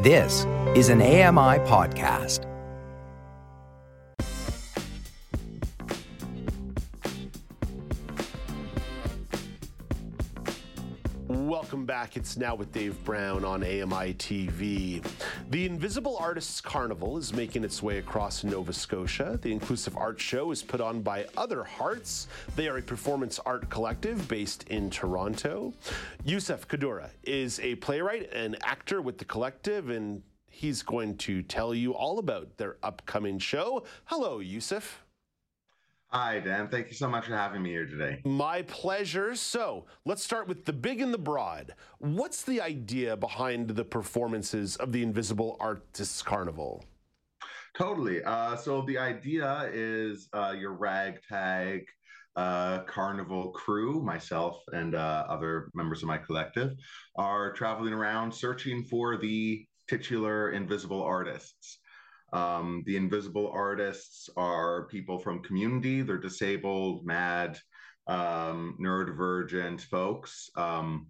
This is an AMI podcast. Welcome back. It's now with Dave Brown on AMI TV. The Invisible Artists Carnival is making its way across Nova Scotia. The inclusive art show is put on by Other Hearts. They are a performance art collective based in Toronto. Yousef Kadoura is a playwright and actor with the collective, and he's going to tell you all about their upcoming show. Hello, Yousef. Hi, Dan. Thank you so much for having me here today. My pleasure. So let's start with the big and the broad. What's the idea behind the performances of the Invisible Artists Carnival? Totally. Uh, so the idea is uh, your ragtag uh, carnival crew, myself and uh, other members of my collective, are traveling around searching for the titular invisible artists. Um, the invisible artists are people from community. They're disabled, mad, um, neurodivergent folks, um,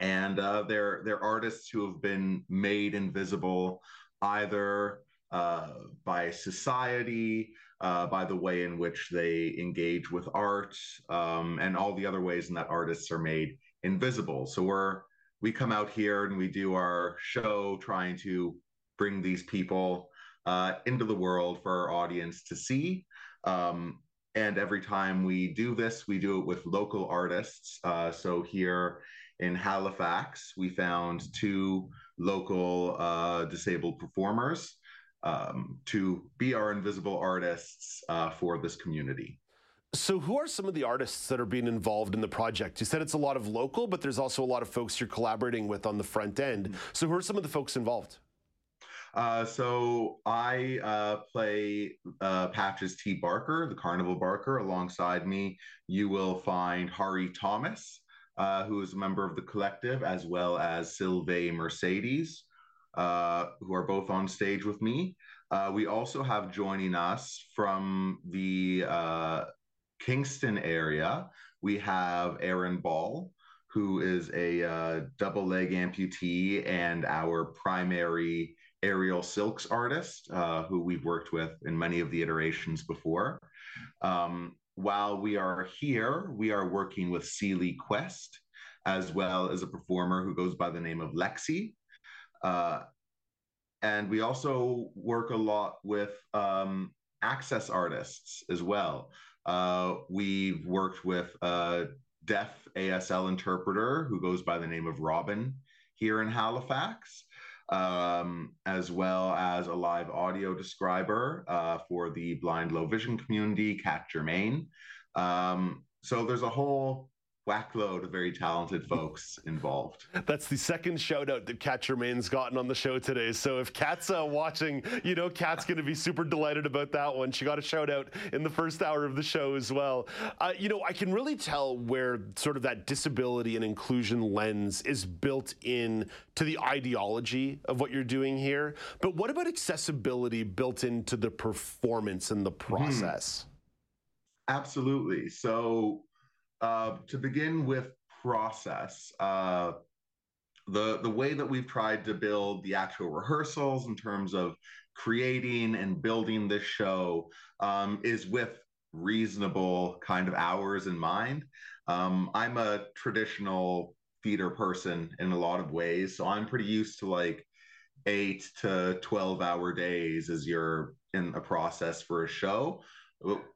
and uh, they're they're artists who have been made invisible either uh, by society, uh, by the way in which they engage with art, um, and all the other ways in that artists are made invisible. So we're we come out here and we do our show trying to bring these people uh, into the world for our audience to see. Um, and every time we do this, we do it with local artists. Uh, so here in Halifax, we found two local uh, disabled performers um, to be our invisible artists uh, for this community. So, who are some of the artists that are being involved in the project? You said it's a lot of local, but there's also a lot of folks you're collaborating with on the front end. Mm-hmm. So, who are some of the folks involved? Uh, so I uh, play uh, Patches T. Barker, the Carnival Barker. Alongside me, you will find Hari Thomas, uh, who is a member of the collective, as well as Sylvain Mercedes, uh, who are both on stage with me. We also have joining us from the Kingston area. We have Aaron Ball, who is a double leg amputee and our primary Aerial Silks artist, uh, who we've worked with in many of the iterations before. Um, while we are here, we are working with Sealy Quest, as well as a performer who goes by the name of Lexi. Uh, and we also work a lot with um, access artists as well. Uh, we've worked with a deaf ASL interpreter who goes by the name of Robin here in Halifax um, as well as a live audio describer uh, for the blind low vision community, Kat Germain. Um, so there's a whole whackload of very talented folks involved. That's the second shout out that Kat Germain's gotten on the show today. So if Kat's uh, watching, you know, Kat's going to be super delighted about that one. She got a shout out in the first hour of the show as well. Uh, you know, I can really tell where sort of that disability and inclusion lens is built in to the ideology of what you're doing here. But what about accessibility built into the performance and the hmm. process? Absolutely. So uh, to begin with process, uh, the the way that we've tried to build the actual rehearsals in terms of creating and building this show um, is with reasonable kind of hours in mind. Um, I'm a traditional theater person in a lot of ways, so I'm pretty used to like eight to 12 hour days as you're in a process for a show.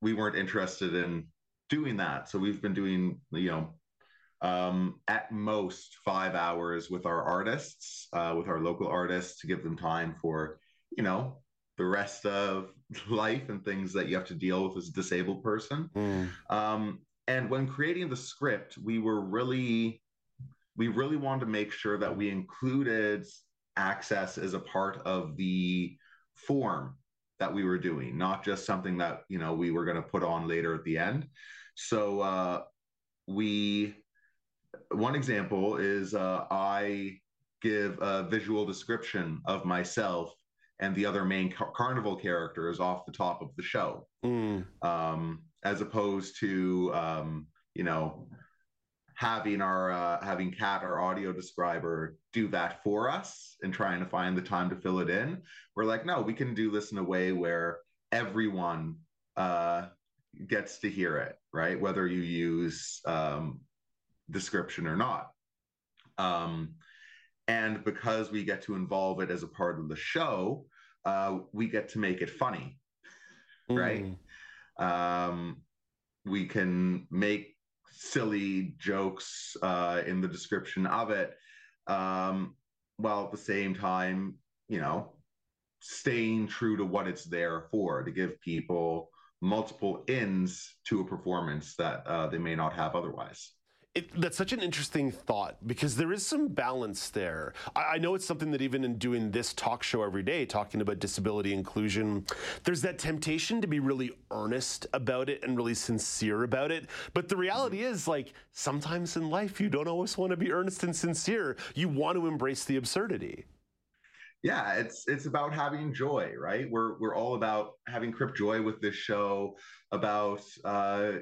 We weren't interested in doing that. So we've been doing, you know, um, at most five hours with our artists, uh, with our local artists to give them time for, you know, the rest of life and things that you have to deal with as a disabled person. Mm. Um, and when creating the script, we were really, we really wanted to make sure that we included access as a part of the form that we were doing, not just something that you know we were going to put on later at the end. So uh, we one example is uh, I give a visual description of myself and the other main car- carnival characters off the top of the show, mm. um, as opposed to um, you know having our uh, having Kat, our audio describer, do that for us and trying to find the time to fill it in. We're like, no, we can do this in a way where everyone uh, gets to hear it, right? Whether you use um, description or not. Um, and because we get to involve it as a part of the show, uh, we get to make it funny, mm. right? Um, we can make silly jokes uh, in the description of it, um, while at the same time, you know, staying true to what it's there for to give people multiple ends to a performance that uh, they may not have otherwise. It, that's such an interesting thought because there is some balance there. I, I, know it's something that even in doing this talk show every day, talking about disability inclusion, there's that temptation to be really earnest about it and really sincere about it. But the reality is, like, sometimes in life, you don't always want to be earnest and sincere. You want to embrace the absurdity yeah it's it's about having joy right we're we're all about having crip joy with this show about uh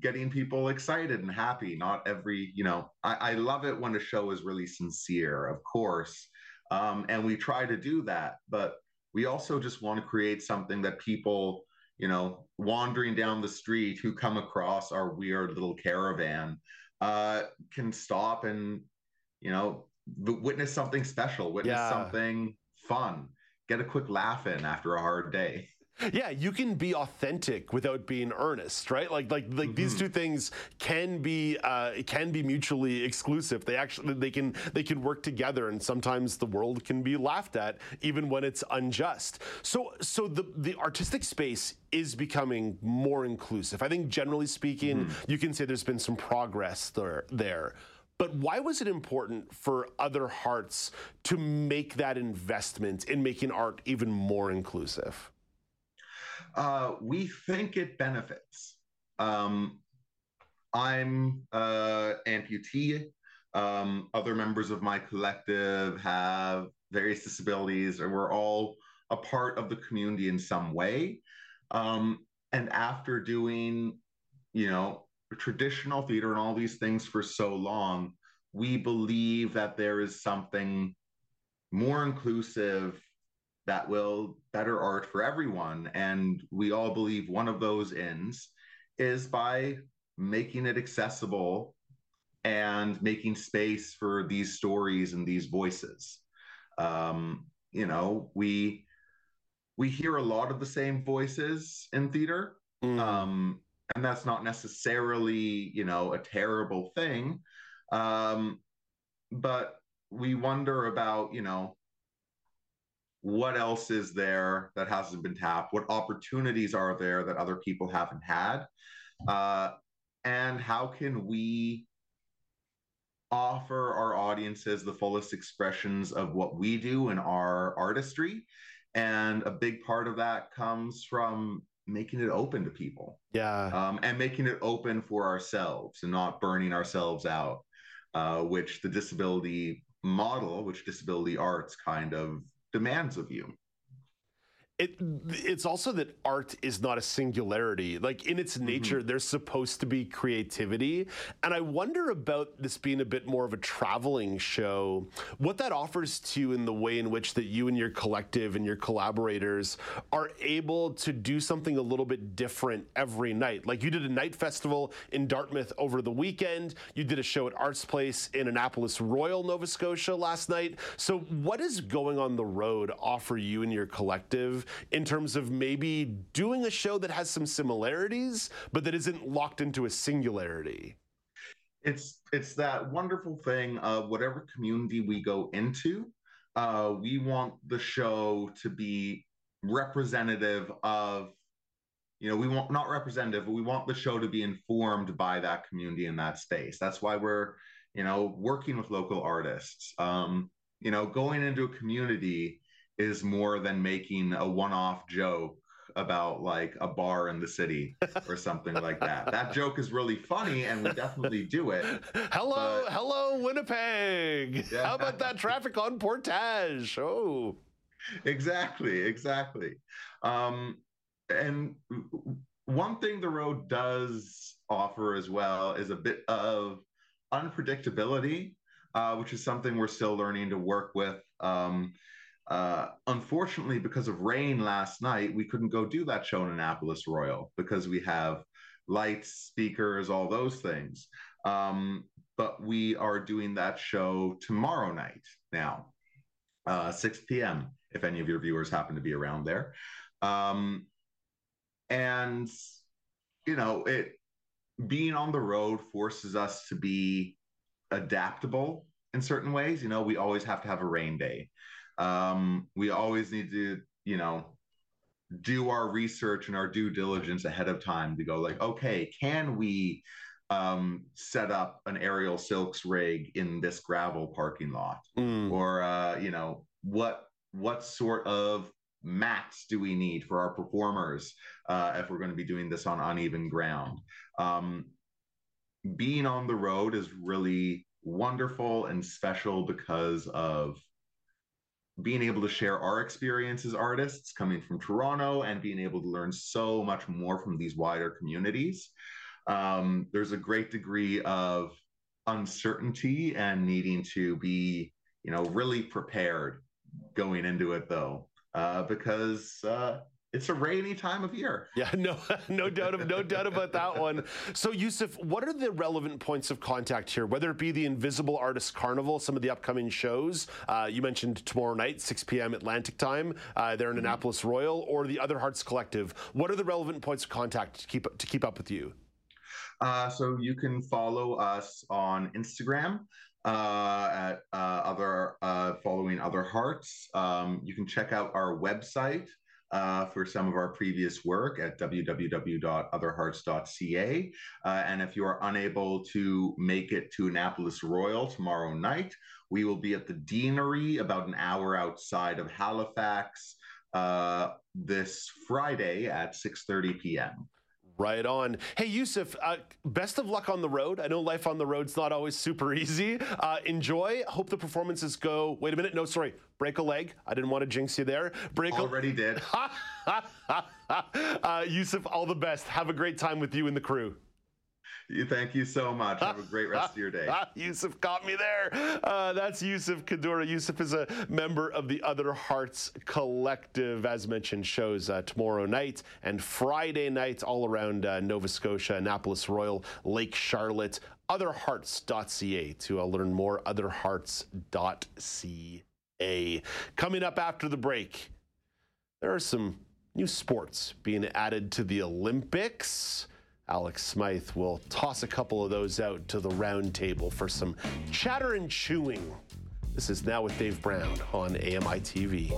getting people excited and happy not every you know i, I love it when a show is really sincere of course um and we try to do that but we also just want to create something that people you know wandering down the street who come across our weird little caravan uh can stop and you know witness something special witness yeah. something fun, get a quick laugh in after a hard day. Yeah, you can be authentic without being earnest, right? Like like like mm-hmm. these two things can be uh, can be mutually exclusive. They actually they can they can work together, and sometimes the world can be laughed at even when it's unjust. So so the the artistic space is becoming more inclusive. I think generally speaking, mm-hmm. you can say there's been some progress there there. But why was it important for other hearts to make that investment in making art even more inclusive? Uh, we think it benefits. Um, I'm uh, amputee. Um, other members of my collective have various disabilities, and we're all a part of the community in some way. Um, and after doing, you know, traditional theater and all these things for so long, we believe that there is something more inclusive that will better art for everyone. And we all believe one of those ends is by making it accessible and making space for these stories and these voices. Um, you know, we we hear a lot of the same voices in theater. Mm. Um, and that's not necessarily you know a terrible thing. Um, but we wonder about you know what else is there that hasn't been tapped? What opportunities are there that other people haven't had? Uh, and how can we offer our audiences the fullest expressions of what we do in our artistry? And a big part of that comes from making it open to people. Yeah. Um, and making it open for ourselves and not burning ourselves out, uh, which the disability model, which disability arts kind of demands of you it it's also that art is not a singularity. Like in its nature mm-hmm. there's supposed to be creativity. And i wonder about this being a bit more of a traveling show what that offers to you in the way in which that you and your collective and your collaborators are able to do something a little bit different every night. Like you did a night festival in dartmouth over the weekend. You did a show at arts place in annapolis royal nova scotia last night. So what is going on the road offer you and your collective in terms of maybe doing a show that has some similarities, but that isn't locked into a singularity? It's it's that wonderful thing of whatever community we go into, uh, we want the show to be representative of you know we want not representative but we want the show to be informed by that community in that space that's why we're you know working with local artists um you know going into a community is more than making a one-off joke about like a bar in the city or something like that. That joke is really funny and we definitely do it. Hello, but... hello, Winnipeg. Yeah. How about that traffic on Portage? Oh. Exactly, exactly. Um, and one thing the road does offer as well is a bit of unpredictability, uh, which is something we're still learning to work with. Um, uh, unfortunately, because of rain last night, we couldn't go do that show in Annapolis Royal because we have lights, speakers, all those things. Um, but we are doing that show tomorrow night now, uh, 6 p.m. If any of your viewers happen to be around there, um, and you know it being on the road forces us to be adaptable in certain ways. You know, we always have to have a rain day. Um, we always need to, you know, do our research and our due diligence ahead of time to go like, okay, can we um, set up an aerial silks rig in this gravel parking lot, mm. or uh, you know, what what sort of mats do we need for our performers uh, if we're going to be doing this on uneven ground? Um, being on the road is really wonderful and special because of being able to share our experience as artists coming from Toronto and being able to learn so much more from these wider communities. Um, there's a great degree of uncertainty and needing to be, you know, really prepared going into it though, uh, because uh, it's a rainy time of year. Yeah, no, no doubt, of, no doubt about that one. So, Yousef, what are the relevant points of contact here? Whether it be the Invisible Artists Carnival, some of the upcoming shows uh, you mentioned tomorrow night, 6 p.m. Atlantic time, uh, there in mm-hmm. Annapolis Royal, or the Other Hearts Collective. What are the relevant points of contact to keep to keep up with you? Uh, so you can follow us on Instagram uh, at uh, other uh, following other hearts. Um, you can check out our website uh, for some of our previous work at www.otherhearts.ca. Uh, and if you are unable to make it to Annapolis Royal tomorrow night, we will be at the Deanery about an hour outside of Halifax uh, this Friday at 6:30 p.m. Right on. Hey, Yousef, uh, best of luck on the road. I know life on the road's not always super easy. Uh, enjoy. Hope the performances go. Wait a minute. No, sorry. Break a leg. I didn't want to jinx you there. Break Already a- did. uh, Yousef, all the best. Have a great time with you and the crew. Thank you so much. Have a great rest of your day. Yousef got me there. Uh, that's Yousef Kadoura. Yousef is a member of the Other Hearts Collective, as mentioned, shows uh, tomorrow night and Friday night all around uh, Nova Scotia, Annapolis Royal, Lake Charlotte. Otherhearts.ca to uh, learn more. Otherhearts.ca. Coming up after the break, there are some new sports being added to the Olympics. Alex Smythe will toss a couple of those out to the round table for some chatter and chewing. This is Now with Dave Brown on AMI TV.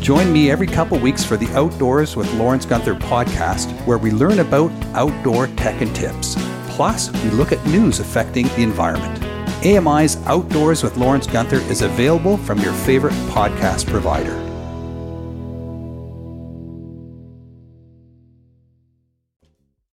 Join me every couple weeks for the Outdoors with Lawrence Gunther podcast, where we learn about outdoor tech and tips. Plus, we look at news affecting the environment. AMI's Outdoors with Lawrence Gunther is available from your favorite podcast provider.